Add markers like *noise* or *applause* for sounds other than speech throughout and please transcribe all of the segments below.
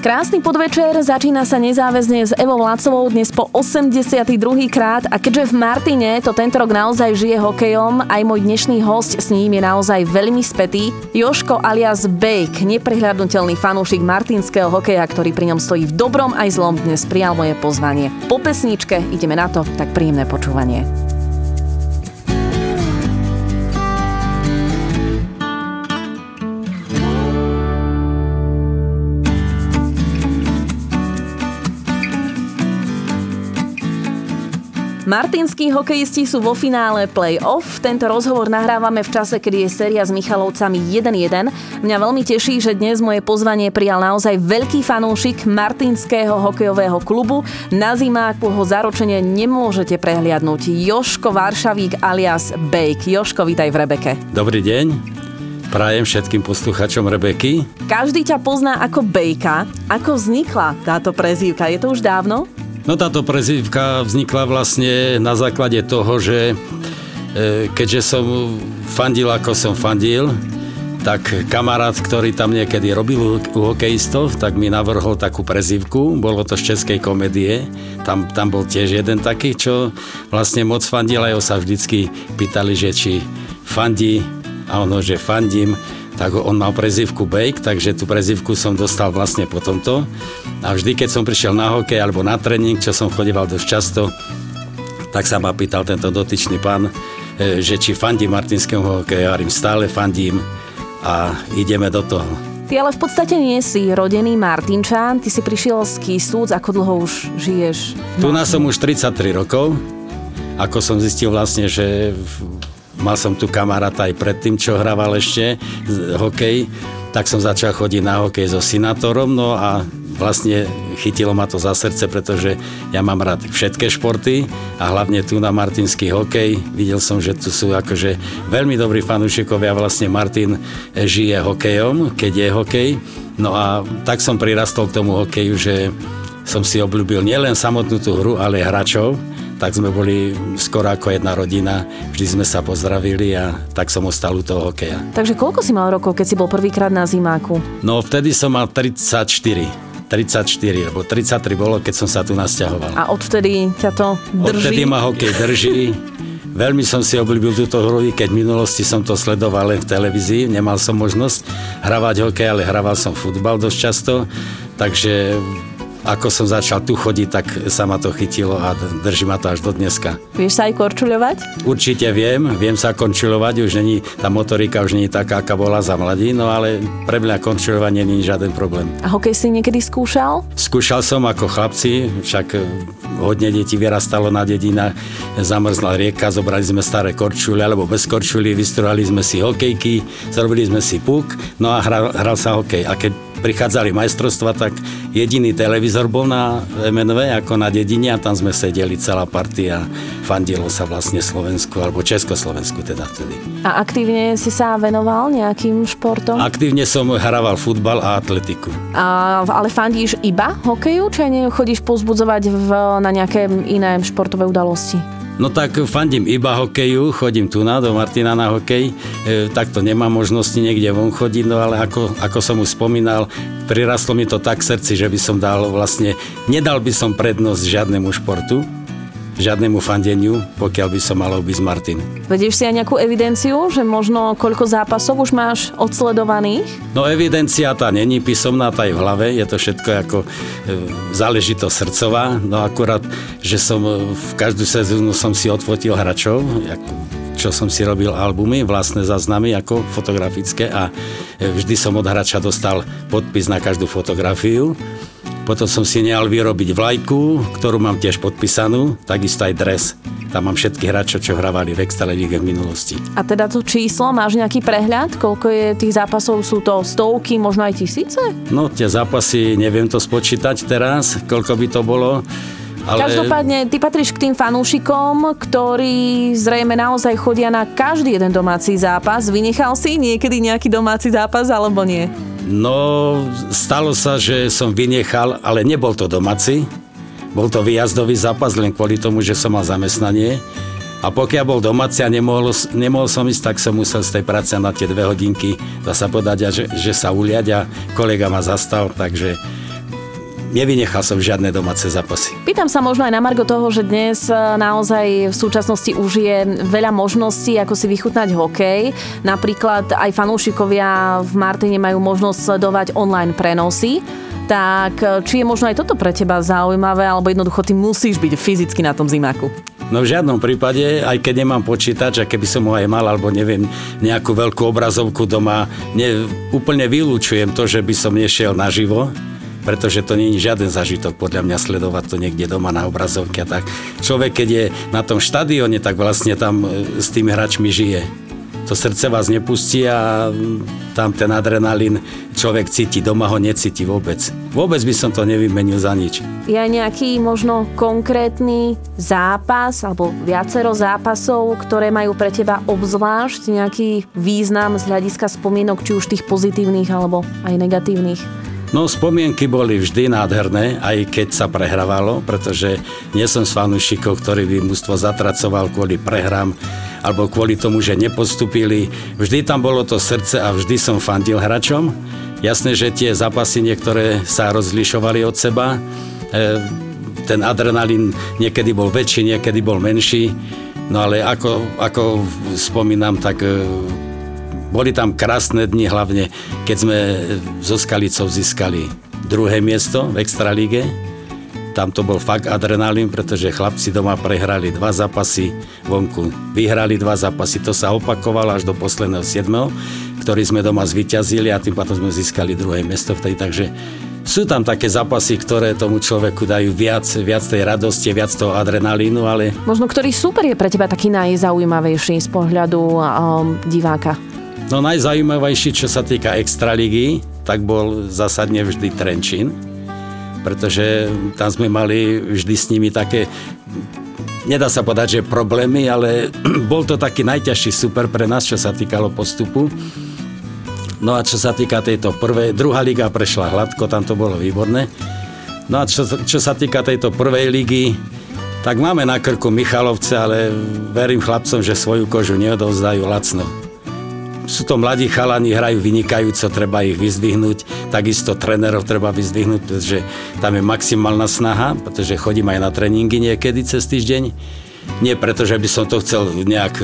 Krásny podvečer, začína sa nezáväzne s Evou Lacovou dnes po 82. krát a keďže v Martine to tento rok naozaj žije hokejom, aj môj dnešný host s ním je naozaj veľmi spätý. Joško alias Bake, neprehľadnutelný fanúšik martinského hokeja, ktorý pri ňom stojí v dobrom aj zlom, dnes prijal moje pozvanie. Po pesničke ideme na to, tak príjemné počúvanie. Martinskí hokejisti sú vo finále play-off. Tento rozhovor nahrávame v čase, kedy je séria s Michalovcami 1-1. Mňa veľmi teší, že dnes moje pozvanie prijal naozaj veľký fanúšik Martinského hokejového klubu. Na zimáku ho zaročenie nemôžete prehliadnúť. Joško Varšavík alias Bake. Joško, vítaj v Rebeke. Dobrý deň. Prajem všetkým posluchačom Rebeky. Každý ťa pozná ako Bejka. Ako vznikla táto prezývka? Je to už dávno? No táto prezývka vznikla vlastne na základe toho, že e, keďže som fandil ako som fandil, tak kamarát, ktorý tam niekedy robil u hokejistov, tak mi navrhol takú prezivku, bolo to z českej komédie, tam, tam bol tiež jeden taký, čo vlastne moc fandil a jeho sa vždycky pýtali, že či fandí. A ono, že fandím tak on mal prezivku Bake, takže tú prezivku som dostal vlastne po tomto. A vždy, keď som prišiel na hokej alebo na tréning, čo som chodeval dosť často, tak sa ma pýtal tento dotyčný pán, e, že či fandím martinského hokeja. Ja stále fandím a ideme do toho. Ty ale v podstate nie si rodený Martinčan, ty si prišiel z Kisúc, ako dlho už žiješ? Tu nás som už 33 rokov, ako som zistil vlastne, že mal som tu kamaráta aj predtým, čo hrával ešte hokej, tak som začal chodiť na hokej so Sinátorom, no a vlastne chytilo ma to za srdce, pretože ja mám rád všetké športy a hlavne tu na martinský hokej. Videl som, že tu sú akože veľmi dobrí fanúšikovia, vlastne Martin žije hokejom, keď je hokej. No a tak som prirastol k tomu hokeju, že som si obľúbil nielen samotnú tú hru, ale aj hráčov tak sme boli skoro ako jedna rodina, vždy sme sa pozdravili a tak som ostal u toho hokeja. Takže koľko si mal rokov, keď si bol prvýkrát na zimáku? No vtedy som mal 34. 34, lebo 33 bolo, keď som sa tu nasťahoval. A odvtedy ťa to drží? Odvtedy ma hokej drží. Veľmi som si obľúbil túto hru, keď v minulosti som to sledoval len v televízii, nemal som možnosť hravať hokej, ale hraval som futbal dosť často, takže ako som začal tu chodiť, tak sa ma to chytilo a drží ma to až do dneska. Vieš sa aj korčuľovať? Určite viem, viem sa končuľovať, už není, tá motorika už není taká, aká bola za mladí, no ale pre mňa končuľovanie nie je žiaden problém. A hokej si niekedy skúšal? Skúšal som ako chlapci, však eh, hodne detí vyrastalo na dedinách, zamrzla rieka, zobrali sme staré korčule, alebo bez korčuli, vystrojali sme si hokejky, zrobili sme si puk, no a hral, hral sa hokej. A keď prichádzali majstrovstva, tak jediný televízor bol na MNV ako na dedine a tam sme sedeli celá partia. Fandilo sa vlastne Slovensku alebo Československu teda vtedy. A aktívne si sa venoval nejakým športom? Aktívne som hrával futbal a atletiku. A, ale fandíš iba hokeju, či aj chodíš pozbudzovať v, na nejaké iné športové udalosti? No tak fandím iba hokeju, chodím tu na do Martina na hokej, e, takto nemám možnosti niekde von chodiť, no ale ako, ako som už spomínal, prirastlo mi to tak srdci, že by som dal vlastne, nedal by som prednosť žiadnemu športu, žiadnemu fandeniu, pokiaľ by som mal obísť Martin. Vedieš si aj nejakú evidenciu, že možno koľko zápasov už máš odsledovaných? No evidencia tá není písomná, tá je v hlave, je to všetko ako e, záležitosť srdcová, no akurát, že som e, v každú sezónu som si odfotil hračov, čo som si robil albumy, vlastné záznamy ako fotografické a e, vždy som od hráča dostal podpis na každú fotografiu potom som si nehal vyrobiť vlajku, ktorú mám tiež podpísanú, takisto aj dres. Tam mám všetky hráčov, čo hrávali v Extralíge v minulosti. A teda to číslo, máš nejaký prehľad? Koľko je tých zápasov? Sú to stovky, možno aj tisíce? No tie zápasy, neviem to spočítať teraz, koľko by to bolo. Ale... Každopádne, ty patríš k tým fanúšikom, ktorí zrejme naozaj chodia na každý jeden domáci zápas. Vynechal si niekedy nejaký domáci zápas, alebo nie? No, stalo sa, že som vynechal, ale nebol to domáci. Bol to výjazdový zápas len kvôli tomu, že som mal zamestnanie. A pokiaľ bol domáci a nemohol, nemohol som ísť, tak som musel z tej práce na tie dve hodinky, dá sa povedať, že, že sa uliať a kolega ma zastal, takže nevynechal som žiadne domáce zápasy. Pýtam sa možno aj na Margo toho, že dnes e, naozaj v súčasnosti už je veľa možností, ako si vychutnať hokej. Napríklad aj fanúšikovia v Martine majú možnosť sledovať online prenosy. Tak e, či je možno aj toto pre teba zaujímavé, alebo jednoducho ty musíš byť fyzicky na tom zimáku? No v žiadnom prípade, aj keď nemám počítač, a keby som ho aj mal, alebo neviem, nejakú veľkú obrazovku doma, ne, úplne vylúčujem to, že by som nešiel naživo, pretože to je žiaden zažitok podľa mňa sledovať to niekde doma na obrazovke a tak. Človek, keď je na tom štadióne, tak vlastne tam e, s tými hráčmi žije to srdce vás nepustí a tam ten adrenalín človek cíti, doma ho necíti vôbec. Vôbec by som to nevymenil za nič. Je nejaký možno konkrétny zápas alebo viacero zápasov, ktoré majú pre teba obzvlášť nejaký význam z hľadiska spomienok, či už tých pozitívnych alebo aj negatívnych? No spomienky boli vždy nádherné, aj keď sa prehrávalo, pretože nie som z fanúšikov, ktorý by mústvo zatracoval kvôli prehrám alebo kvôli tomu, že nepostupili. Vždy tam bolo to srdce a vždy som fandil hračom. Jasné, že tie zápasy niektoré sa rozlišovali od seba. E, ten adrenalín niekedy bol väčší, niekedy bol menší. No ale ako, ako spomínam, tak e, boli tam krásne dni, hlavne keď sme so Skalicou získali druhé miesto v Extralíge. Tam to bol fakt adrenalín, pretože chlapci doma prehrali dva zápasy, vonku vyhrali dva zápasy, to sa opakovalo až do posledného 7 ktorý sme doma zvyťazili a tým potom sme získali druhé miesto vtedy, takže sú tam také zápasy, ktoré tomu človeku dajú viac, viac tej radosti, viac toho adrenalínu, ale... Možno ktorý super je pre teba taký najzaujímavejší z pohľadu um, diváka? No najzaujímavejší, čo sa týka Extraligy, tak bol zásadne vždy Trenčín, pretože tam sme mali vždy s nimi také nedá sa povedať, že problémy, ale *clears throat* bol to taký najťažší super pre nás, čo sa týkalo postupu. No a čo sa týka tejto prvej, druhá liga prešla hladko, tam to bolo výborné. No a čo, čo sa týka tejto prvej ligy, tak máme na krku Michalovce, ale verím chlapcom, že svoju kožu neodovzdajú lacno sú to mladí chalani, hrajú vynikajúco, treba ich vyzdvihnúť. Takisto trénerov treba vyzdvihnúť, pretože tam je maximálna snaha, pretože chodím aj na tréningy niekedy cez týždeň. Nie preto, že by som to chcel nejak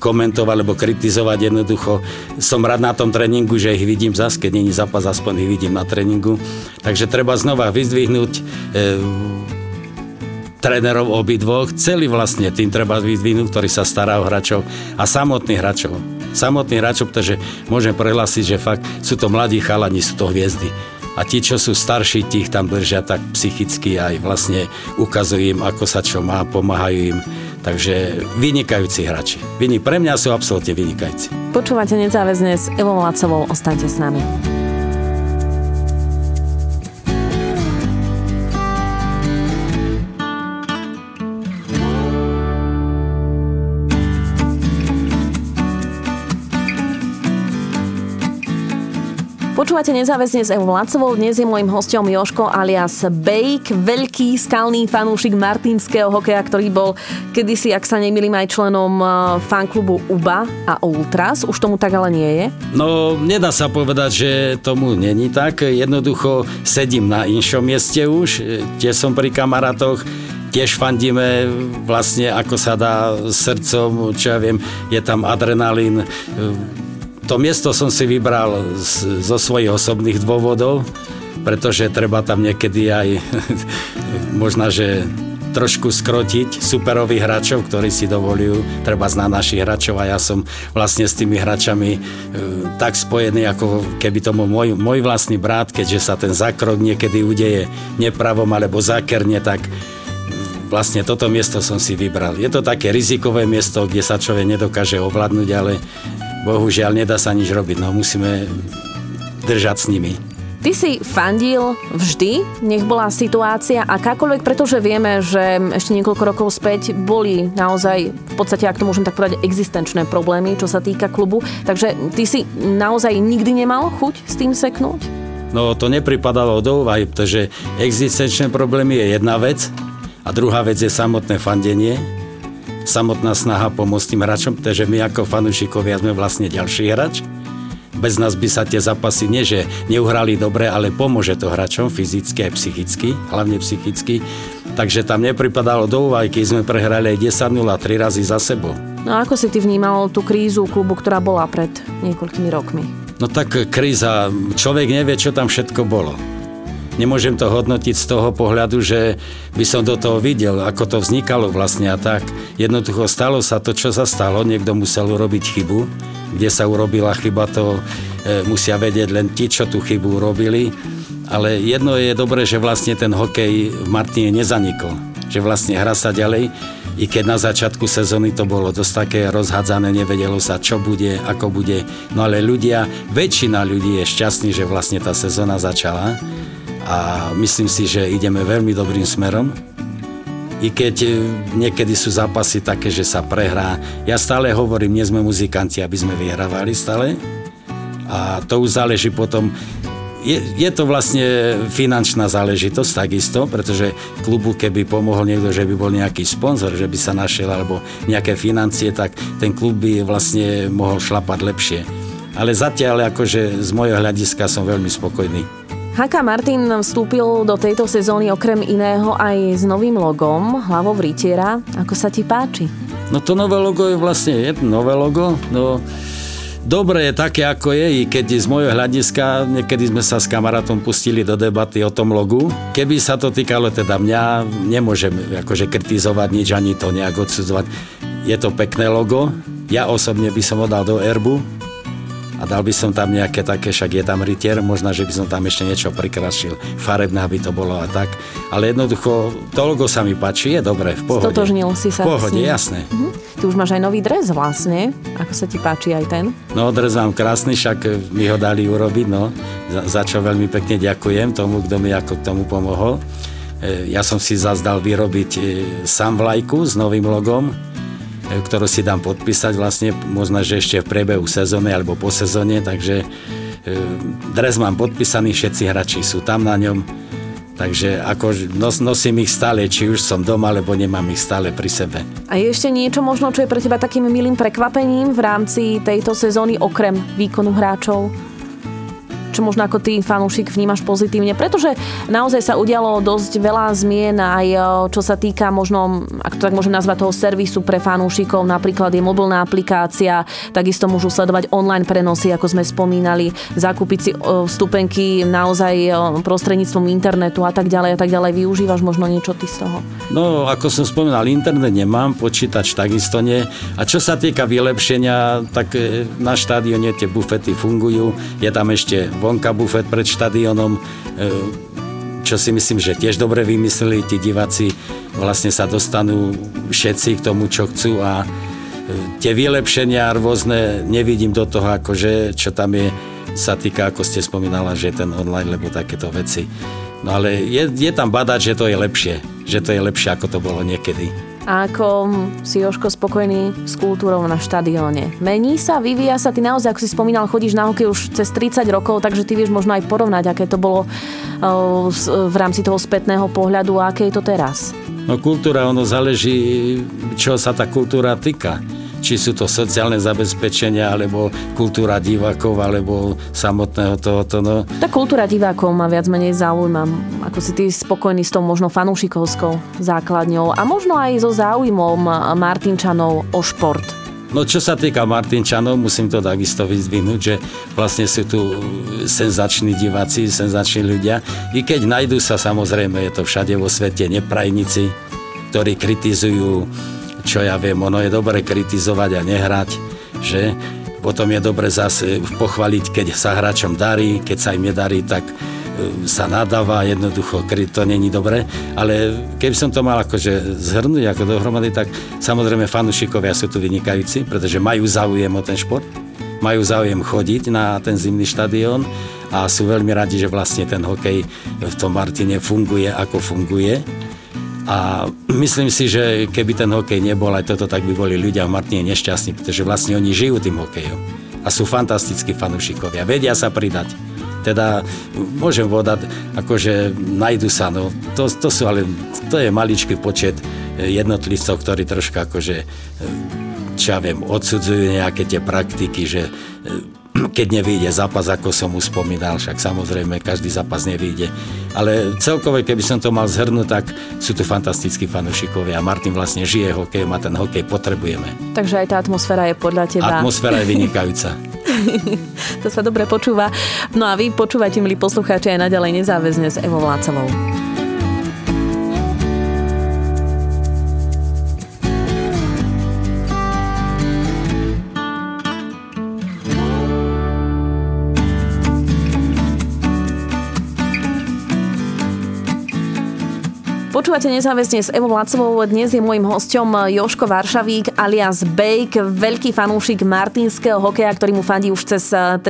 komentovať alebo kritizovať, jednoducho som rád na tom tréningu, že ich vidím zase, keď není zápas, aspoň ich vidím na tréningu. Takže treba znova vyzdvihnúť e, trénerov obidvoch, celý vlastne tým treba vyzdvihnúť, ktorý sa stará o hráčov a samotných hráčov samotných hráčov, pretože môžem prehlásiť, že fakt sú to mladí chalani, sú to hviezdy. A tí, čo sú starší, tých tam držia tak psychicky aj vlastne ukazujú im, ako sa čo má, pomáhajú im. Takže vynikajúci hráči. Pre mňa sú absolútne vynikajúci. Počúvate nezáväzne s Evou Lacovou, ostaňte s nami. Počúvate nezáväzne s Evo Lacovou. Dnes je môjim hostom Joško alias Bejk, veľký skalný fanúšik martinského hokeja, ktorý bol kedysi, ak sa nemýlim, aj členom eh, fanklubu UBA a Ultras. Už tomu tak ale nie je? No, nedá sa povedať, že tomu není tak. Jednoducho sedím na inšom mieste už. Tiež som pri kamarátoch tiež fandíme vlastne, ako sa dá srdcom, čo ja viem, je tam adrenalín, to miesto som si vybral z, zo svojich osobných dôvodov, pretože treba tam niekedy aj *laughs* možno, že trošku skrotiť superových hráčov, ktorí si dovolujú, treba zná našich hráčov a ja som vlastne s tými hráčami e, tak spojený, ako keby tomu môj, môj vlastný brat, keďže sa ten zakrok niekedy udeje nepravom alebo zakerne, tak vlastne toto miesto som si vybral. Je to také rizikové miesto, kde sa človek nedokáže ovládnuť, ale bohužiaľ nedá sa nič robiť, no musíme držať s nimi. Ty si fandil vždy, nech bola situácia akákoľvek, pretože vieme, že ešte niekoľko rokov späť boli naozaj, v podstate, ak to môžem tak povedať, existenčné problémy, čo sa týka klubu. Takže ty si naozaj nikdy nemal chuť s tým seknúť? No to nepripadalo do úvahy, pretože existenčné problémy je jedna vec a druhá vec je samotné fandenie samotná snaha pomôcť tým hráčom, pretože my ako fanúšikovia sme vlastne ďalší hráč. bez nás by sa tie zápasy nie, že neuhrali dobre, ale pomôže to hráčom fyzicky aj psychicky, hlavne psychicky. Takže tam nepripadalo do úvahy, keď sme prehrali aj 10-0 3 razy za sebou. No a ako si ty vnímal tú krízu klubu, ktorá bola pred niekoľkými rokmi? No tak kríza, človek nevie, čo tam všetko bolo. Nemôžem to hodnotiť z toho pohľadu, že by som do toho videl, ako to vznikalo vlastne a tak. Jednoducho stalo sa to, čo sa stalo, niekto musel urobiť chybu, kde sa urobila chyba, to e, musia vedieť len ti, čo tú chybu urobili. Ale jedno je dobré, že vlastne ten hokej v Martine nezanikol. Že vlastne hra sa ďalej, i keď na začiatku sezóny to bolo dosť také rozhádzané, nevedelo sa, čo bude, ako bude. No ale ľudia, väčšina ľudí je šťastný, že vlastne tá sezóna začala a myslím si, že ideme veľmi dobrým smerom. I keď e, niekedy sú zápasy také, že sa prehrá. Ja stále hovorím, nie sme muzikanti, aby sme vyhrávali stále. A to už záleží potom, je, je to vlastne finančná záležitosť takisto, pretože klubu, keby pomohol niekto, že by bol nejaký sponzor, že by sa našiel, alebo nejaké financie, tak ten klub by vlastne mohol šlapať lepšie. Ale zatiaľ, akože z môjho hľadiska som veľmi spokojný. Haka Martin vstúpil do tejto sezóny okrem iného aj s novým logom, hlavou rytiera. Ako sa ti páči? No to nové logo je vlastne jedno nové logo. No, dobre je také, ako je, i keď z môjho hľadiska, niekedy sme sa s kamarátom pustili do debaty o tom logu. Keby sa to týkalo teda mňa, nemôžem akože kritizovať nič, ani to nejak odsudzovať. Je to pekné logo, ja osobne by som ho dal do erbu, a dal by som tam nejaké také, však je tam rytier, možno, že by som tam ešte niečo prikrašil, farebné, aby to bolo a tak. Ale jednoducho, to logo sa mi páči, je dobré, v pohode. Stotožnil si sa V pohode, jasné. Uh-huh. Ty už máš aj nový dres vlastne, ako sa ti páči aj ten? No, dres mám krásny, však mi ho dali urobiť, no. Za, za čo veľmi pekne ďakujem tomu, kto mi ako k tomu pomohol. E, ja som si zazdal vyrobiť e, sám vlajku s novým logom, ktorú si dám podpísať vlastne, možno, že ešte v priebehu sezóny alebo po sezóne, takže e, dres mám podpísaný, všetci hráči sú tam na ňom, takže ako nos, nosím ich stále, či už som doma, alebo nemám ich stále pri sebe. A je ešte niečo možno, čo je pre teba takým milým prekvapením v rámci tejto sezóny, okrem výkonu hráčov? Čo možno ako ty, fanúšik, vnímaš pozitívne, pretože naozaj sa udialo dosť veľa zmien aj e, čo sa týka možno, ak to tak môžem nazvať, toho servisu pre fanúšikov, napríklad je mobilná aplikácia, takisto môžu sledovať online prenosy, ako sme spomínali, zakúpiť si e, vstupenky naozaj e, prostredníctvom internetu a tak ďalej a tak ďalej. Využívaš možno niečo ty z toho? No, ako som spomínal, internet nemám, počítač takisto nie. A čo sa týka vylepšenia, tak na štadióne tie bufety fungujú. Je tam ešte vonka bufet pred štadionom, e, čo si myslím, že tiež dobre vymysleli, tí diváci vlastne sa dostanú všetci k tomu, čo chcú a e, tie vylepšenia rôzne nevidím do toho, akože, čo tam je, sa týka, ako ste spomínala, že ten online, lebo takéto veci. No ale je, je tam badať, že to je lepšie, že to je lepšie, ako to bolo niekedy a ako si Joško spokojný s kultúrou na štadióne. Mení sa, vyvíja sa, ty naozaj, ako si spomínal, chodíš na hokej už cez 30 rokov, takže ty vieš možno aj porovnať, aké to bolo v rámci toho spätného pohľadu a aké je to teraz. No kultúra, ono záleží, čo sa tá kultúra týka či sú to sociálne zabezpečenia, alebo kultúra divákov, alebo samotného tohoto. No. Tá kultúra divákov ma viac menej zaujíma. Ako si ty spokojný s tou možno fanúšikovskou základňou a možno aj so záujmom Martinčanov o šport. No čo sa týka Martinčanov, musím to takisto vyzdvihnúť, že vlastne sú tu senzační diváci, senzační ľudia. I keď nájdú sa, samozrejme, je to všade vo svete, neprajníci, ktorí kritizujú čo ja viem, ono je dobre kritizovať a nehrať, že? Potom je dobre zase pochváliť, keď sa hráčom darí, keď sa im nedarí, tak e, sa nadáva, jednoducho, to není dobre, ale keby som to mal akože zhrnúť ako dohromady, tak samozrejme fanúšikovia sú tu vynikajúci, pretože majú záujem o ten šport, majú záujem chodiť na ten zimný štadión a sú veľmi radi, že vlastne ten hokej v tom Martine funguje, ako funguje a myslím si, že keby ten hokej nebol aj toto, tak by boli ľudia v Martine nešťastní, pretože vlastne oni žijú tým hokejom. A sú fantastickí fanúšikovia. Vedia sa pridať. Teda môžem vodať, akože najdu sa, no to, to sú ale, to je maličký počet jednotlivcov, ktorí troška akože, čo ja viem, odsudzujú nejaké tie praktiky, že keď nevyjde zápas, ako som už spomínal, však samozrejme každý zápas nevyjde. Ale celkové, keby som to mal zhrnúť, tak sú tu fantastickí fanúšikovia a Martin vlastne žije hokejom a ten hokej potrebujeme. Takže aj tá atmosféra je podľa teba... Atmosféra je vynikajúca. *laughs* to sa dobre počúva. No a vy počúvajte, milí poslucháči, aj naďalej nezáväzne s Evo Vlácovou. Počúvate nezáväzne s Evo Vlácovou. Dnes je môjim hostom Joško Varšavík alias Bake, veľký fanúšik martinského hokeja, ktorý mu fandí už cez 30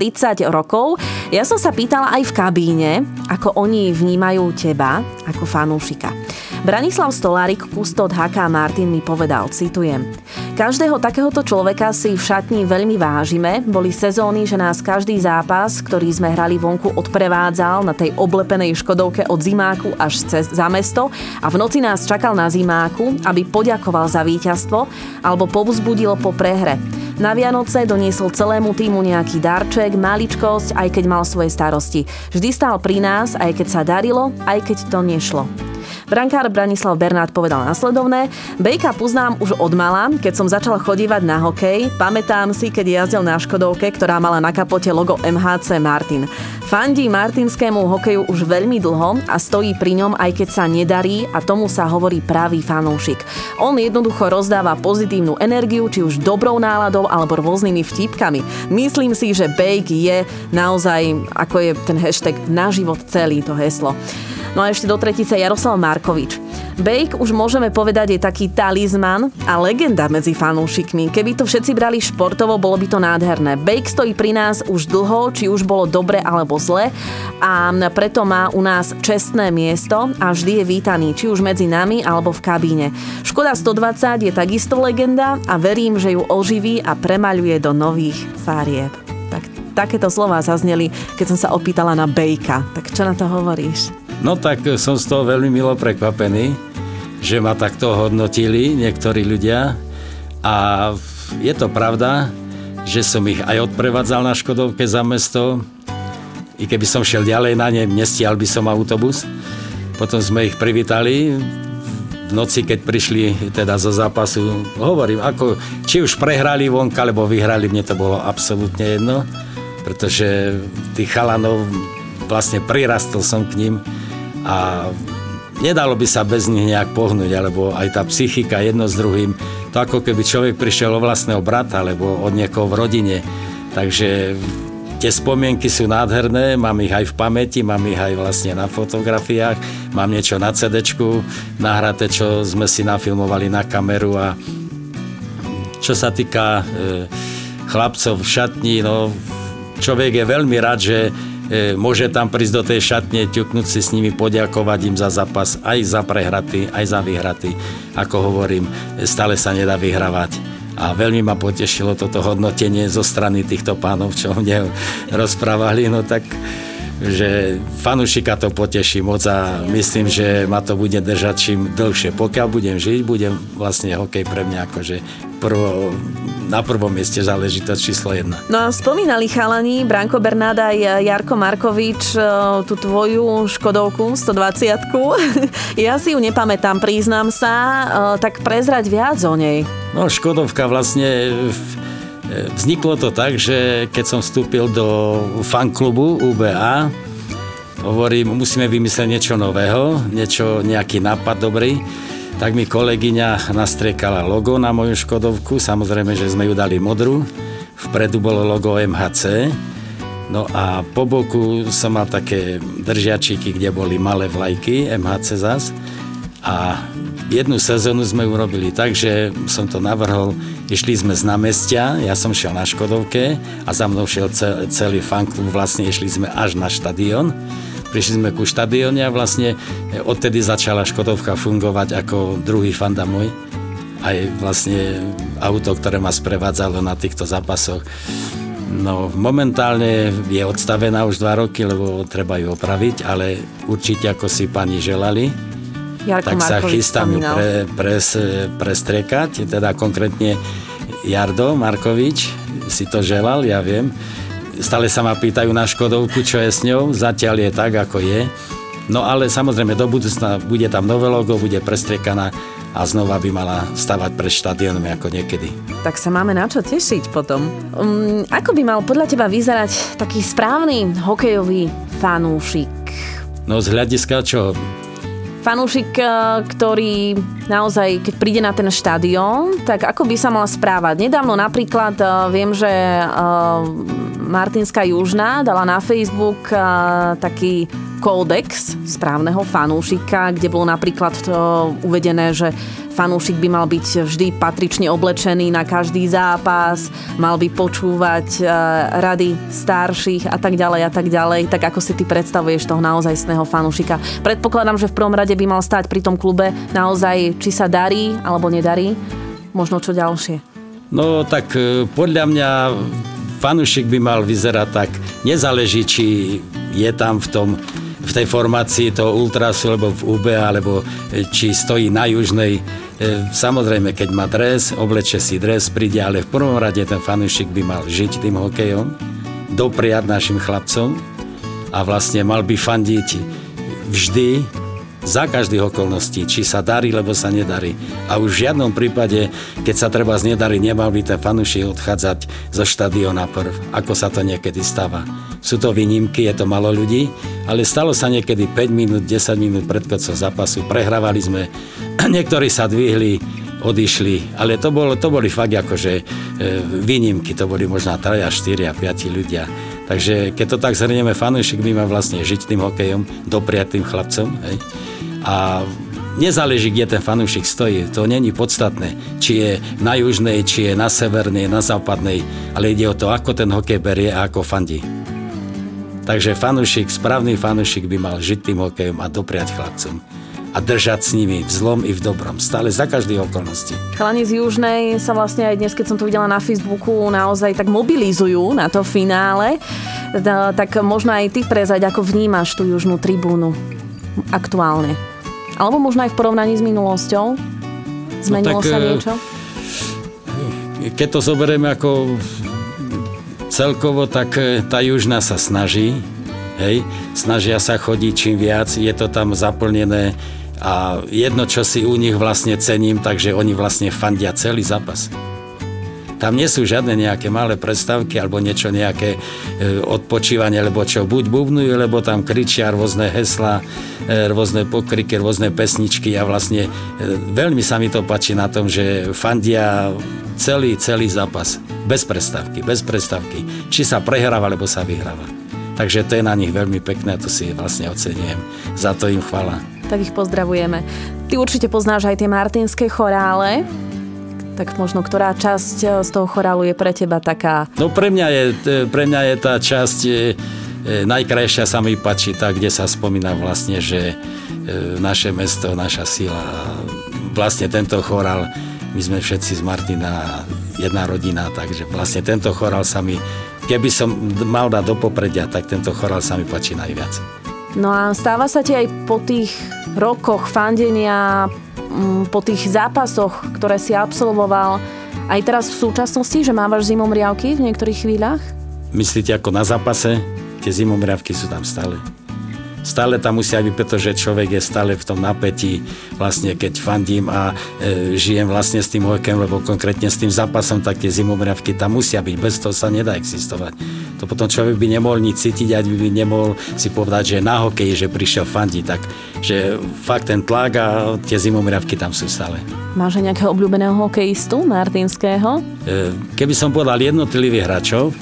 rokov. Ja som sa pýtala aj v kabíne, ako oni vnímajú teba ako fanúšika. Branislav Stolárik, kustód HK Martin mi povedal, citujem, Každého takéhoto človeka si v šatni veľmi vážime. Boli sezóny, že nás každý zápas, ktorý sme hrali vonku, odprevádzal na tej oblepenej Škodovke od zimáku až cez za mesto a v noci nás čakal na zimáku, aby poďakoval za víťazstvo alebo povzbudil po prehre. Na Vianoce doniesol celému týmu nejaký darček, maličkosť, aj keď mal svoje starosti. Vždy stál pri nás, aj keď sa darilo, aj keď to nešlo. Brankár Branislav Bernát povedal následovné. Bejka poznám už od mala, keď som začal chodívať na hokej. Pamätám si, keď jazdil na Škodovke, ktorá mala na kapote logo MHC Martin. Fandí martinskému hokeju už veľmi dlho a stojí pri ňom, aj keď sa nedarí a tomu sa hovorí pravý fanúšik. On jednoducho rozdáva pozitívnu energiu, či už dobrou náladou alebo rôznymi vtipkami. Myslím si, že Bake je naozaj, ako je ten hashtag na život celý to heslo. No a ešte do tretice Jaroslav Markovič. Bake už môžeme povedať je taký talizman a legenda medzi fanúšikmi. Keby to všetci brali športovo, bolo by to nádherné. Bake stojí pri nás už dlho, či už bolo dobre alebo zle a preto má u nás čestné miesto a vždy je vítaný, či už medzi nami alebo v kabíne. Škoda 120 je takisto legenda a verím, že ju oživí a premaľuje do nových farieb. Tak, takéto slova zazneli, keď som sa opýtala na Bejka. Tak čo na to hovoríš? No tak som z toho veľmi milo prekvapený, že ma takto hodnotili niektorí ľudia a je to pravda, že som ich aj odprevádzal na Škodovke za mesto, i keby som šiel ďalej na ne, nestial by som autobus. Potom sme ich privítali v noci, keď prišli teda zo zápasu. Hovorím, ako, či už prehrali vonka, alebo vyhrali, mne to bolo absolútne jedno, pretože tých chalanov vlastne prirastol som k ním a nedalo by sa bez nich nejak pohnúť, alebo aj tá psychika jedno s druhým. To ako keby človek prišiel o vlastného brata, alebo od niekoho v rodine. Takže tie spomienky sú nádherné, mám ich aj v pamäti, mám ich aj vlastne na fotografiách, mám niečo na cd nahraté, čo sme si nafilmovali na kameru a čo sa týka e, chlapcov v šatni, no človek je veľmi rád, že E, môže tam prísť do tej šatne, ťuknúť si s nimi, poďakovať im za zápas, aj za prehratý, aj za vyhratý. Ako hovorím, stále sa nedá vyhrávať. A veľmi ma potešilo toto hodnotenie zo strany týchto pánov, čo mne *laughs* rozprávali, no tak že fanúšika to poteší moc a myslím, že ma to bude držať čím dlhšie. Pokiaľ budem žiť, budem vlastne hokej pre mňa akože prvo, na prvom mieste záležitosť číslo jedna. No a spomínali chalani, Branko Bernáda aj Jarko Markovič, e, tú tvoju Škodovku 120 *laughs* Ja si ju nepamätám, priznám sa, e, tak prezrať viac o nej. No Škodovka vlastne Vzniklo to tak, že keď som vstúpil do fanklubu UBA, hovorím, musíme vymyslieť niečo nového, niečo, nejaký nápad dobrý, tak mi kolegyňa nastriekala logo na moju Škodovku, samozrejme, že sme ju dali modrú, vpredu bolo logo MHC, no a po boku som mal také držiačiky, kde boli malé vlajky, MHC zas, a jednu sezónu sme urobili tak, že som to navrhol, išli sme z námestia, ja som šiel na Škodovke a za mnou šiel celý fanklub, vlastne išli sme až na štadión. Prišli sme ku štadióne a vlastne odtedy začala Škodovka fungovať ako druhý fanda môj. Aj vlastne auto, ktoré ma sprevádzalo na týchto zápasoch. No, momentálne je odstavená už dva roky, lebo treba ju opraviť, ale určite ako si pani želali, Jarko tak Markovič sa chystám ju pre, pre, prestriekať, teda konkrétne Jardo Markovič si to želal, ja viem. stále sa ma pýtajú na Škodovku, čo je s ňou. Zatiaľ je tak, ako je. No ale samozrejme do budúcna bude tam nové logo, bude prestriekaná a znova by mala stavať pred štadiónom ako niekedy. Tak sa máme na čo tešiť potom. Um, ako by mal podľa teba vyzerať taký správny hokejový fanúšik? No z hľadiska čo? Fanúšik, eh, ktorý naozaj, keď príde na ten štadión, tak ako by sa mal správať? Nedávno napríklad eh, viem, že eh, Martinská Južná dala na Facebook taký kódex správneho fanúšika, kde bolo napríklad to uvedené, že fanúšik by mal byť vždy patrične oblečený na každý zápas, mal by počúvať e, rady starších a tak ďalej a tak ďalej, tak ako si ty predstavuješ toho naozajstného fanúšika. Predpokladám, že v prvom rade by mal stať pri tom klube naozaj, či sa darí alebo nedarí, možno čo ďalšie. No tak e, podľa mňa fanúšik by mal vyzerať tak, nezáleží, či je tam v tom v tej formácii toho ultrasu, alebo v UB, alebo či stojí na južnej. E, samozrejme, keď má dres, oblečie si dres, príde, ale v prvom rade ten fanúšik by mal žiť tým hokejom, dopriať našim chlapcom a vlastne mal by fandiť vždy za každých okolností, či sa darí, lebo sa nedarí. A už v žiadnom prípade, keď sa treba nedarí, nemal by ten fanúšik odchádzať zo štadiona prv, ako sa to niekedy stáva. Sú to výnimky, je to malo ľudí, ale stalo sa niekedy 5 minút, 10 minút pred koncom zápasu, prehrávali sme, *clears throat* niektorí sa dvihli, odišli, ale to, bolo, to boli fakt akože e, výnimky, to boli možno 3, 4 a 5 ľudia. Takže keď to tak zhrnieme, fanúšik by mal vlastne žiť tým hokejom, dopriať tým chlapcom. Hej? A nezáleží, kde ten fanúšik stojí, to není podstatné, či je na južnej, či je na severnej, na západnej, ale ide o to, ako ten hokej berie a ako fandí. Takže fanúšik, správny fanúšik by mal žiť tým hokejom a dopriať chlapcom a držať s nimi v zlom i v dobrom. Stále za každých okolností. Chalani z Južnej sa vlastne aj dnes, keď som to videla na Facebooku, naozaj tak mobilizujú na to finále. Tak možno aj ty prezať, ako vnímaš tú južnú tribúnu aktuálne. Alebo možno aj v porovnaní s minulosťou? Zmenilo no tak, sa e, niečo? Keď to zoberieme ako celkovo, tak e, tá južná sa snaží, hej, snažia sa chodiť čím viac, je to tam zaplnené a jedno, čo si u nich vlastne cením, takže oni vlastne fandia celý zápas. Tam nie sú žiadne nejaké malé predstavky alebo niečo nejaké e, odpočívanie, alebo čo buď bubnujú, lebo tam kričia rôzne hesla, e, rôzne pokriky, rôzne pesničky a vlastne e, veľmi sa mi to páči na tom, že fandia celý, celý zápas. Bez predstavky, bez predstavky. Či sa prehráva, alebo sa vyhráva. Takže to je na nich veľmi pekné, to si vlastne ocenujem. Za to im chvala. Tak ich pozdravujeme. Ty určite poznáš aj tie martinské chorále tak možno ktorá časť eh, z toho chorálu je pre teba taká? No pre mňa je, eh, pre mňa je tá časť eh, najkrajšia sa mi páči tá, kde sa spomína vlastne, že naše mesto, naša sila. Vlastne tento chorál, my sme všetci z Martina jedna rodina, takže vlastne tento chorál sa mi, keby som mal dať do popredia, tak tento chorál sa mi páči najviac. No a stáva sa ti aj po tých rokoch fandenia po tých zápasoch, ktoré si absolvoval, aj teraz v súčasnosti, že mávaš zimomriavky v niektorých chvíľach? Myslíte ako na zápase? Tie zimomriavky sú tam stále stále tam musia byť, pretože človek je stále v tom napätí, vlastne keď fandím a e, žijem vlastne s tým hokejom, lebo konkrétne s tým zápasom, tak tie zimomriavky tam musia byť, bez toho sa nedá existovať. To potom človek by nemohol nič cítiť, aj by nemohol si povedať, že na hokeji, že prišiel fandiť, tak že fakt ten tlak a tie zimomriavky tam sú stále. Máš aj nejakého obľúbeného hokejistu Martinského? E, keby som povedal jednotlivých hráčov,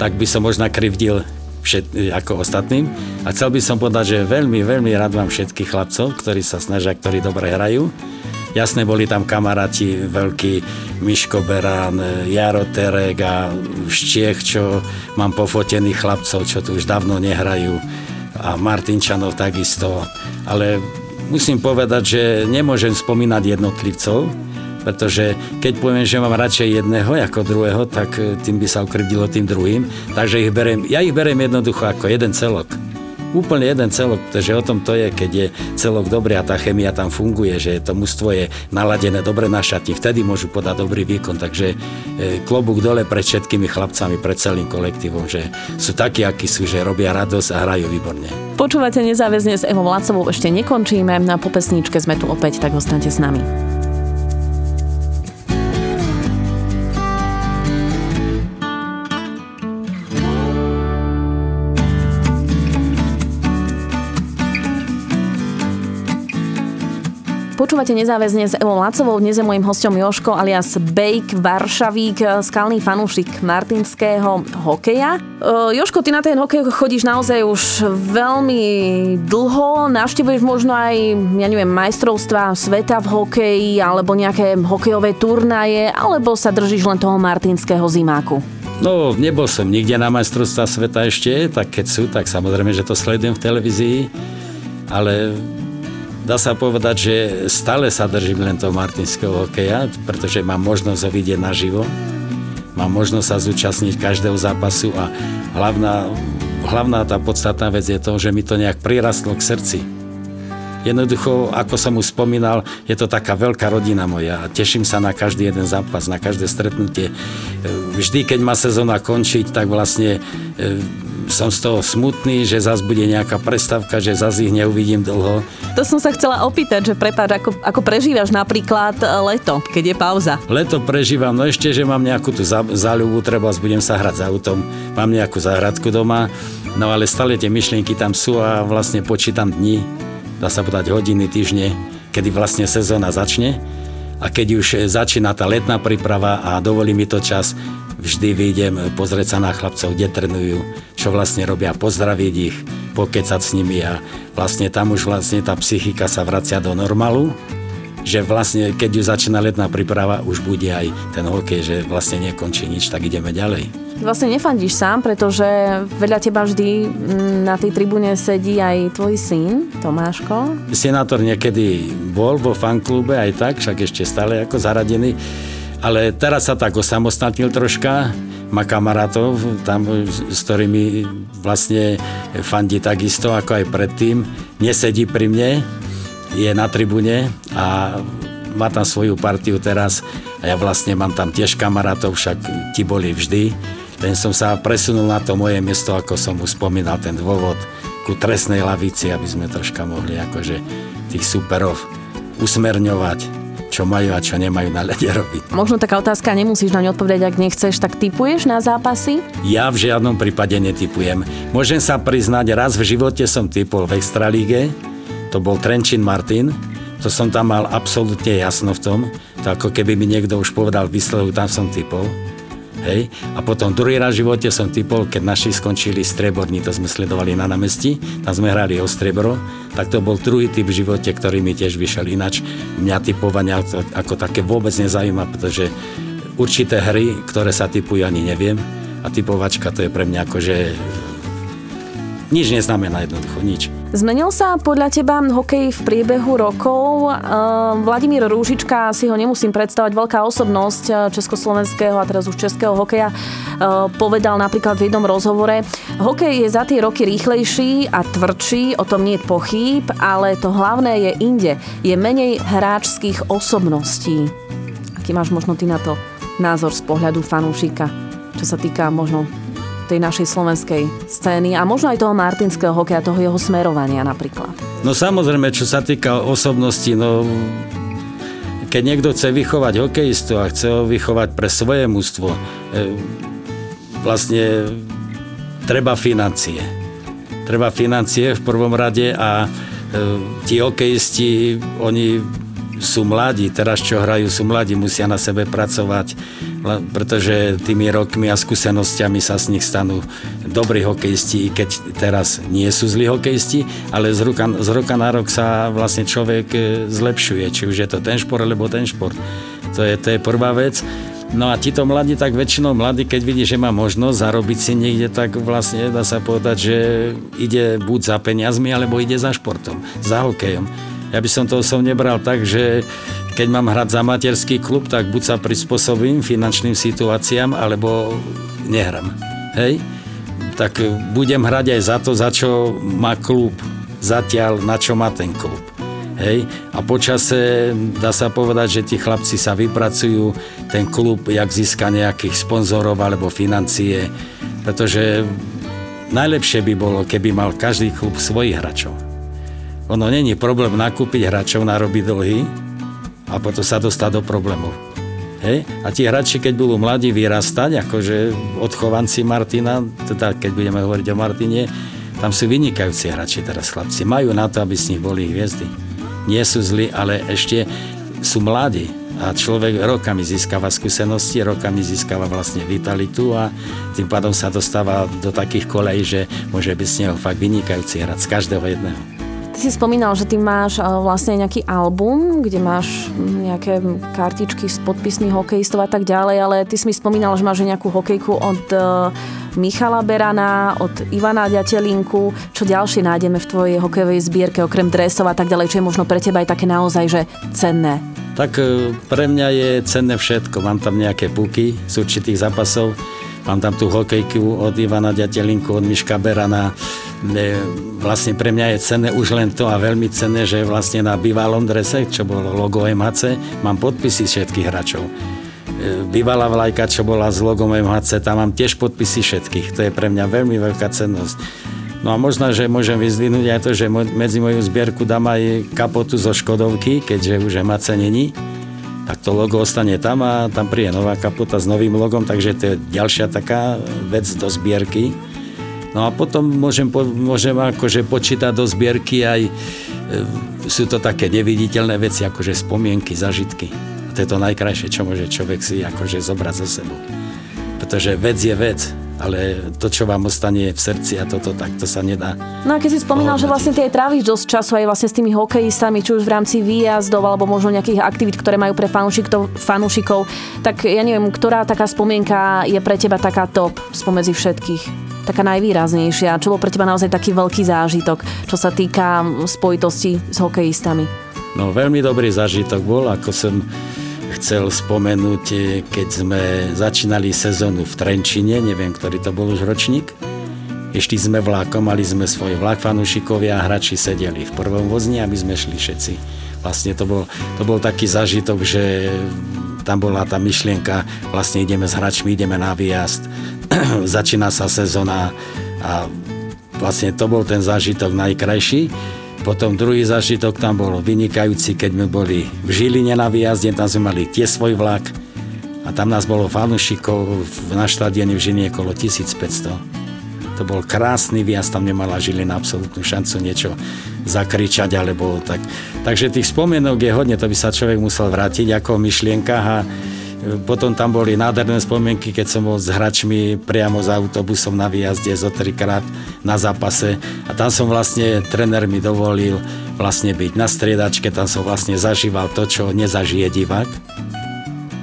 tak by som možno krivdil všet, ako ostatným. A chcel by som povedať, že veľmi, veľmi rád mám všetkých chlapcov, ktorí sa snažia, ktorí dobre hrajú. Jasné, boli tam kamaráti veľký Miško Berán, Jaro Terek a Štiech, čo mám pofotených chlapcov, čo tu už dávno nehrajú a Martinčanov takisto. Ale musím povedať, že nemôžem spomínať jednotlivcov, pretože keď poviem, že mám radšej jedného ako druhého, tak e, tým by sa ukrivdilo tým druhým. Takže ich beriem, ja ich beriem jednoducho ako jeden celok. úplne jeden celok, pretože o tom to je, keď je celok dobrý a tá chemia tam funguje, že to mužstvo je naladené dobre na šati, vtedy môžu podať dobrý výkon, takže e, klobúk dole pred všetkými chlapcami, pred celým kolektívom, že sú takí, akí sú, že robia radosť a hrajú výborne. Počúvate nezáväzne s Evo Vlácovou, ešte nekončíme, na popesníčke sme tu opäť, tak ostaňte s nami. Počúvate nezáväzne s Evou Lacovou. Dnes je môjim hostom Joško alias Bake Varšavík, skalný fanúšik martinského hokeja. Joško, ty na ten hokej chodíš naozaj už veľmi dlho. Navštevuješ možno aj, ja neviem, majstrovstva sveta v hokeji alebo nejaké hokejové turnaje, alebo sa držíš len toho martinského zimáku? No, nebol som nikde na majstrovstva sveta ešte, tak keď sú, tak samozrejme, že to sledujem v televízii, ale dá sa povedať, že stále sa držím len toho martinského hokeja, pretože mám možnosť ho vidieť naživo. Mám možnosť sa zúčastniť každého zápasu a hlavná, hlavná tá podstatná vec je to, že mi to nejak prirastlo k srdci. Jednoducho, ako som už spomínal, je to taká veľká rodina moja a teším sa na každý jeden zápas, na každé stretnutie. Vždy, keď má sezóna končiť, tak vlastne som z toho smutný, že zase bude nejaká prestavka, že zase ich neuvidím dlho. To som sa chcela opýtať, že prepáč, ako, ako prežívaš napríklad e, leto, keď je pauza? Leto prežívam, no ešte, že mám nejakú tú záľubu, treba budem sa hrať s autom, mám nejakú záhradku doma, no ale stále tie myšlienky tam sú a vlastne počítam dni, dá sa povedať hodiny, týždne, kedy vlastne sezóna začne a keď už začína tá letná príprava a dovolí mi to čas, vždy vyjdem pozrieť sa na chlapcov, kde trénujú, čo vlastne robia, pozdraviť ich, pokecať s nimi a vlastne tam už vlastne tá psychika sa vracia do normálu, že vlastne keď už začína letná príprava, už bude aj ten hokej, že vlastne nekončí nič, tak ideme ďalej. Vlastne nefandíš sám, pretože vedľa teba vždy mm, na tej tribúne sedí aj tvoj syn, Tomáško. Senátor niekedy bol vo fanklube aj tak, však ešte stále ako zaradený ale teraz sa tak osamostatnil troška, má kamarátov tam, s ktorými vlastne fandí takisto ako aj predtým. Nesedí pri mne, je na tribune a má tam svoju partiu teraz a ja vlastne mám tam tiež kamarátov, však ti boli vždy. Len som sa presunul na to moje miesto, ako som už spomínal, ten dôvod ku trestnej lavici, aby sme troška mohli akože tých superov usmerňovať čo majú a čo nemajú na lede robiť. Možno taká otázka, nemusíš na ňu odpovedať, ak nechceš, tak typuješ na zápasy? Ja v žiadnom prípade netypujem. Môžem sa priznať, raz v živote som typol v Extralíge, to bol Trenčín Martin, to som tam mal absolútne jasno v tom, to ako keby mi niekto už povedal výsledok, tam som typol. Hej. A potom druhý raz v živote som typol, keď naši skončili streborní, to sme sledovali na námestí, tam sme hrali o strebro, tak to bol druhý typ v živote, ktorý mi tiež vyšiel inač. Mňa typovania ako také vôbec nezaujíma, pretože určité hry, ktoré sa typujú, ani neviem. A typovačka to je pre mňa akože nič neznamená jednoducho, nič. Zmenil sa podľa teba hokej v priebehu rokov? Ehm, Vladimír Rúžička, si ho nemusím predstavať, veľká osobnosť eh, československého a teraz už českého hokeja, eh, povedal napríklad v jednom rozhovore, hokej je za tie roky rýchlejší a tvrdší, o tom nie je pochyb, ale to hlavné je inde. Je menej hráčských osobností. Aký máš možno ty na to názor z pohľadu fanúšika, čo sa týka možno tej našej slovenskej scény a možno aj toho martinského hokeja, toho jeho smerovania napríklad? No samozrejme, čo sa týka osobnosti, no keď niekto chce vychovať hokejistu a chce ho vychovať pre svoje mústvo, e, vlastne treba financie. Treba financie v prvom rade a e, tí hokejisti, oni sú mladí, teraz čo hrajú, sú mladí, musia na sebe pracovať, pretože tými rokmi a skúsenostiami sa z nich stanú dobrí hokejisti, i keď teraz nie sú zlí hokejisti, ale z roka, z roka na rok sa vlastne človek e, zlepšuje, či už je to ten šport, alebo ten šport. To je, to je prvá vec. No a títo mladí, tak väčšinou mladí, keď vidí, že má možnosť zarobiť si niekde, tak vlastne dá sa povedať, že ide buď za peniazmi, alebo ide za športom, za hokejom. Ja by som to som nebral tak, že keď mám hrať za materský klub, tak buď sa prispôsobím finančným situáciám, alebo nehram. Hej? tak budem hrať aj za to, za čo má klub. Zatiaľ, na čo má ten klub. Hej? A počase dá sa povedať, že tí chlapci sa vypracujú, ten klub, jak získa nejakých sponzorov alebo financie, pretože najlepšie by bolo, keby mal každý klub svojich hráčov. Ono není problém nakúpiť hráčov, narobiť dlhy a potom sa dostať do problémov. Hej? A tí hráči, keď budú mladí vyrastať, akože odchovanci Martina, teda keď budeme hovoriť o Martine, tam sú vynikajúci hráči teraz chlapci. Majú na to, aby z nich boli hviezdy. Nie sú zlí, ale ešte sú mladí. A človek rokami získava skúsenosti, rokami získava vlastne vitalitu a tým pádom sa dostáva do takých kolejí, že môže byť z neho fakt vynikajúci hráč z každého jedného. Ty si spomínal, že ty máš eh, vlastne nejaký album, kde máš nejaké kartičky s podpismi hokejistov a tak ďalej, ale ty si mi spomínal, že máš nejakú hokejku od eh, Michala Berana, od Ivana Ďatelinku. Čo ďalšie nájdeme v tvojej hokejovej zbierke, okrem dresov a tak ďalej, čo je možno pre teba aj také naozaj, že cenné? Tak eh, pre mňa je cenné všetko. Mám tam nejaké puky z určitých zápasov, mám tam tú hokejku od Ivana Ďatelinku, od Miška Berana, vlastne pre mňa je cenné už len to a veľmi cenné, že vlastne na bývalom drese, čo bolo logo MHC, mám podpisy všetkých hráčov. E, bývalá vlajka, čo bola s logom MHC, tam mám tiež podpisy všetkých. To je pre mňa veľmi veľká cennosť. No a možno, že môžem vyzdvihnúť aj to, že medzi moju zbierku dám aj kapotu zo Škodovky, keďže už MHC není tak to logo ostane tam a tam príde nová kapota s novým logom, takže to je ďalšia taká vec do zbierky. No a potom môžem, môžem akože počítať do zbierky aj, e, sú to také neviditeľné veci, akože spomienky, zažitky. A to je to najkrajšie, čo môže človek si akože zobrať za sebou. Pretože vec je vec, ale to, čo vám ostane v srdci a toto, tak to sa nedá. No a keď si spomínal, že vlastne aj tráviš dosť času aj vlastne s tými hokejistami, či už v rámci výjazdov alebo možno nejakých aktivít, ktoré majú pre fanúšikov, fanúšikov, tak ja neviem, ktorá taká spomienka je pre teba taká top spomedzi všetkých? taká najvýraznejšia? Čo bol pre teba naozaj taký veľký zážitok, čo sa týka spojitosti s hokejistami? No veľmi dobrý zážitok bol, ako som chcel spomenúť, keď sme začínali sezónu v Trenčine, neviem, ktorý to bol už ročník. Išli sme vlákom, mali sme svoj vlak, fanúšikovia a hráči sedeli v prvom vozni a my sme šli všetci. Vlastne to bol, to bol taký zážitok, že tam bola tá myšlienka, vlastne ideme s hráčmi, ideme na výjazd, *clears throat* začína sa sezóna a vlastne to bol ten zážitok najkrajší. Potom druhý zážitok tam bol vynikajúci, keď sme boli v Žiline na výjazde, tam sme mali tie svoj vlak a tam nás bolo fanúšikov na štadióne v Žiline okolo 1500 to bol krásny výjazd, tam nemala Žilina absolútnu šancu niečo zakričať alebo tak. Takže tých spomienok je hodne, to by sa človek musel vrátiť ako v myšlienkach a potom tam boli nádherné spomienky, keď som bol s hračmi priamo za autobusom na výjazde zo trikrát na zápase a tam som vlastne, tréner mi dovolil vlastne byť na striedačke, tam som vlastne zažíval to, čo nezažije divák.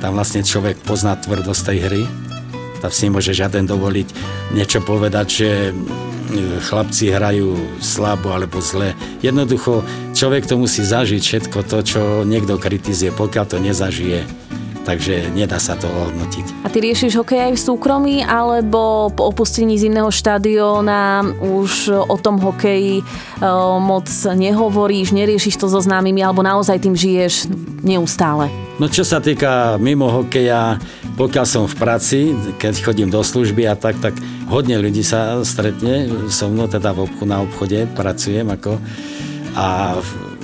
Tam vlastne človek pozná tvrdosť tej hry. Tam si môže žiaden dovoliť niečo povedať, že e, chlapci hrajú slabo alebo zle. Jednoducho človek to musí zažiť všetko to, čo niekto kritizuje, pokiaľ to nezažije takže nedá sa to hodnotiť. A ty riešiš hokej aj v súkromí, alebo po opustení zimného štadióna už o tom hokeji e, moc nehovoríš, neriešiš to so známymi, alebo naozaj tým žiješ neustále? No čo sa týka mimo hokeja, pokiaľ som v práci, keď chodím do služby a tak, tak hodne ľudí sa stretne so mnou, teda v obchu, na obchode pracujem ako a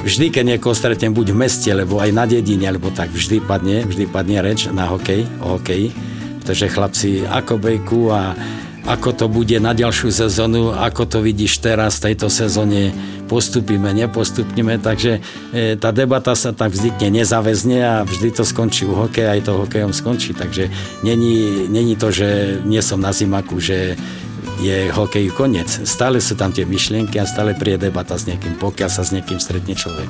vždy, keď niekoho stretnem buď v meste, alebo aj na dedine, alebo tak, vždy padne, vždy padne reč na hokej, o hokeji, pretože chlapci ako bejku a ako to bude na ďalšiu sezónu, ako to vidíš teraz v tejto sezóne, postupíme, nepostupneme, takže e, tá debata sa tak vznikne nezáväzne a vždy to skončí u hokeja, aj to hokejom skončí, takže není, není to, že nie som na zimaku, že je hokej koniec. Stále sú tam tie myšlienky a stále príde debata s niekým, pokiaľ sa s niekým stretne človek.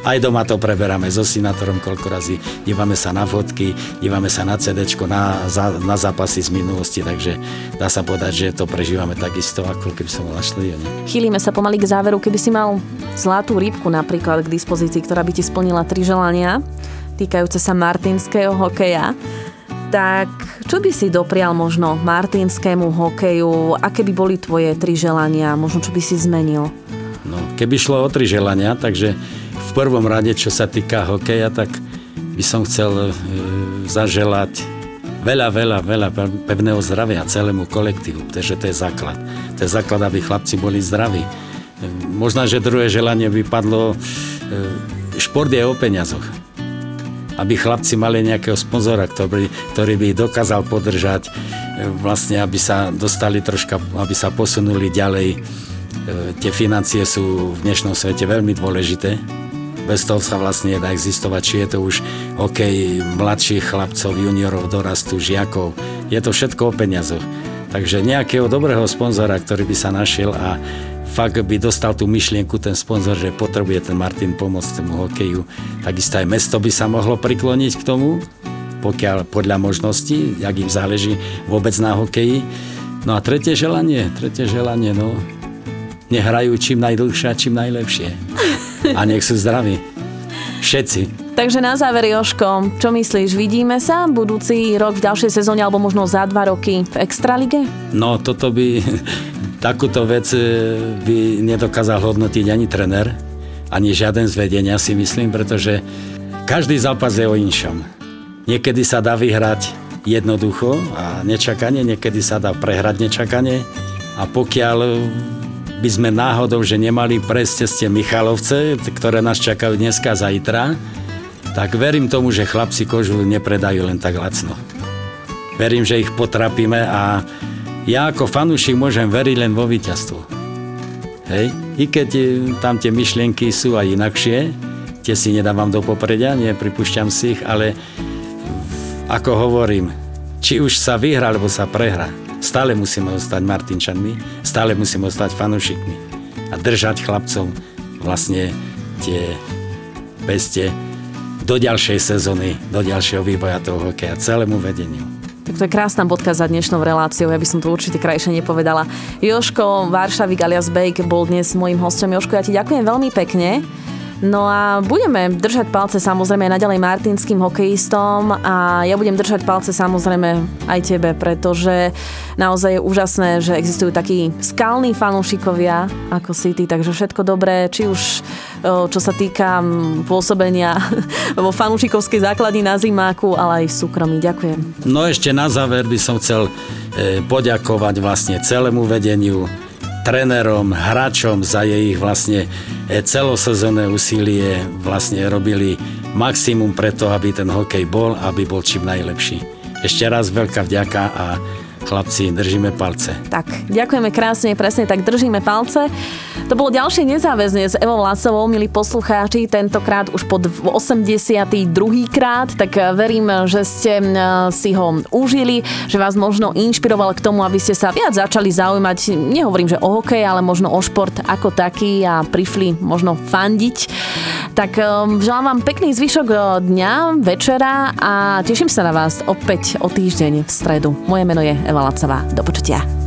Aj doma to preberáme so sinátorom koľko razy, dívame sa na fotky, dívame sa na CD, na, na zápasy z minulosti, takže dá sa povedať, že to prežívame takisto, ako keby som bol na štadióne. Chýlime sa pomaly k záveru, keby si mal zlatú rybku napríklad k dispozícii, ktorá by ti splnila tri želania týkajúce sa martinského hokeja, tak čo by si doprial možno martinskému hokeju? Aké by boli tvoje tri želania? Možno čo by si zmenil? No, keby šlo o tri želania, takže v prvom rade, čo sa týka hokeja, tak by som chcel e, zaželať veľa, veľa, veľa pevného zdravia celému kolektívu, pretože to je základ. To je základ, aby chlapci boli zdraví. E, možno, že druhé želanie by padlo, e, šport je o peniazoch aby chlapci mali nejakého sponzora, ktorý, ktorý by ich dokázal podržať, e, vlastne aby sa dostali troška, aby sa posunuli ďalej. E, tie financie sú v dnešnom svete veľmi dôležité. Bez toho sa vlastne nedá existovať, či je to už hokej mladších chlapcov, juniorov, dorastu, žiakov. Je to všetko o peniazoch. Takže nejakého dobrého sponzora, ktorý by sa našiel a fakt by dostal tú myšlienku ten sponzor, že potrebuje ten Martin pomôcť tomu hokeju, takisto aj mesto by sa mohlo prikloniť k tomu, pokiaľ podľa možností, jak im záleží vôbec na hokeji. No a tretie želanie, tretie želanie, no, nehrajú čím najdlhšie a čím najlepšie. A nech sú zdraví. Všetci. Takže na záver, Joško, čo myslíš, vidíme sa budúci rok v ďalšej sezóne alebo možno za dva roky v Extralige? No, toto by Takúto vec e, by nedokázal hodnotiť ani trener, ani žiaden z vedenia si myslím, pretože každý zápas je o inšom. Niekedy sa dá vyhrať jednoducho a nečakanie, niekedy sa dá prehrať nečakanie a pokiaľ by sme náhodou, že nemali prejsť cez tie Michalovce, ktoré nás čakajú dneska a zajtra, tak verím tomu, že chlapci kožu nepredajú len tak lacno. Verím, že ich potrapíme a ja ako fanúšik môžem veriť len vo víťazstvo. Hej? I keď e, tam tie myšlienky sú aj inakšie, tie si nedávam do popredia, nepripúšťam si ich, ale ako hovorím, či už sa vyhra, alebo sa prehra, stále musíme ostať Martinčanmi, stále musíme ostať fanúšikmi a držať chlapcom vlastne tie peste do ďalšej sezóny, do ďalšieho vývoja toho hokeja, celému vedeniu. Tak to je krásna bodka za dnešnou reláciou, ja by som to určite krajšie nepovedala. Joško Varšavik alias Bake bol dnes môjim hostom. Joško, ja ti ďakujem veľmi pekne. No a budeme držať palce samozrejme aj naďalej martinským hokejistom a ja budem držať palce samozrejme aj tebe, pretože naozaj je úžasné, že existujú takí skalní fanúšikovia ako si ty, takže všetko dobré, či už čo sa týka pôsobenia *laughs* vo fanúšikovskej základni na zimáku, ale aj v súkromí. Ďakujem. No ešte na záver by som chcel e, poďakovať vlastne celému vedeniu trénerom, hráčom za jej vlastne e, celosezónne úsilie vlastne robili maximum preto, aby ten hokej bol, aby bol čím najlepší. Ešte raz veľká vďaka a chlapci, držíme palce. Tak, ďakujeme krásne, presne tak držíme palce. To bolo ďalšie nezáväzne s Evou Lacovou, milí poslucháči, tentokrát už po 82. krát, tak verím, že ste si ho užili, že vás možno inšpiroval k tomu, aby ste sa viac začali zaujímať, nehovorím, že o hokej, ale možno o šport ako taký a prišli možno fandiť. Tak želám vám pekný zvyšok dňa, večera a teším sa na vás opäť o týždeň v stredu. Moje meno je Eva Lacová. Do počutia.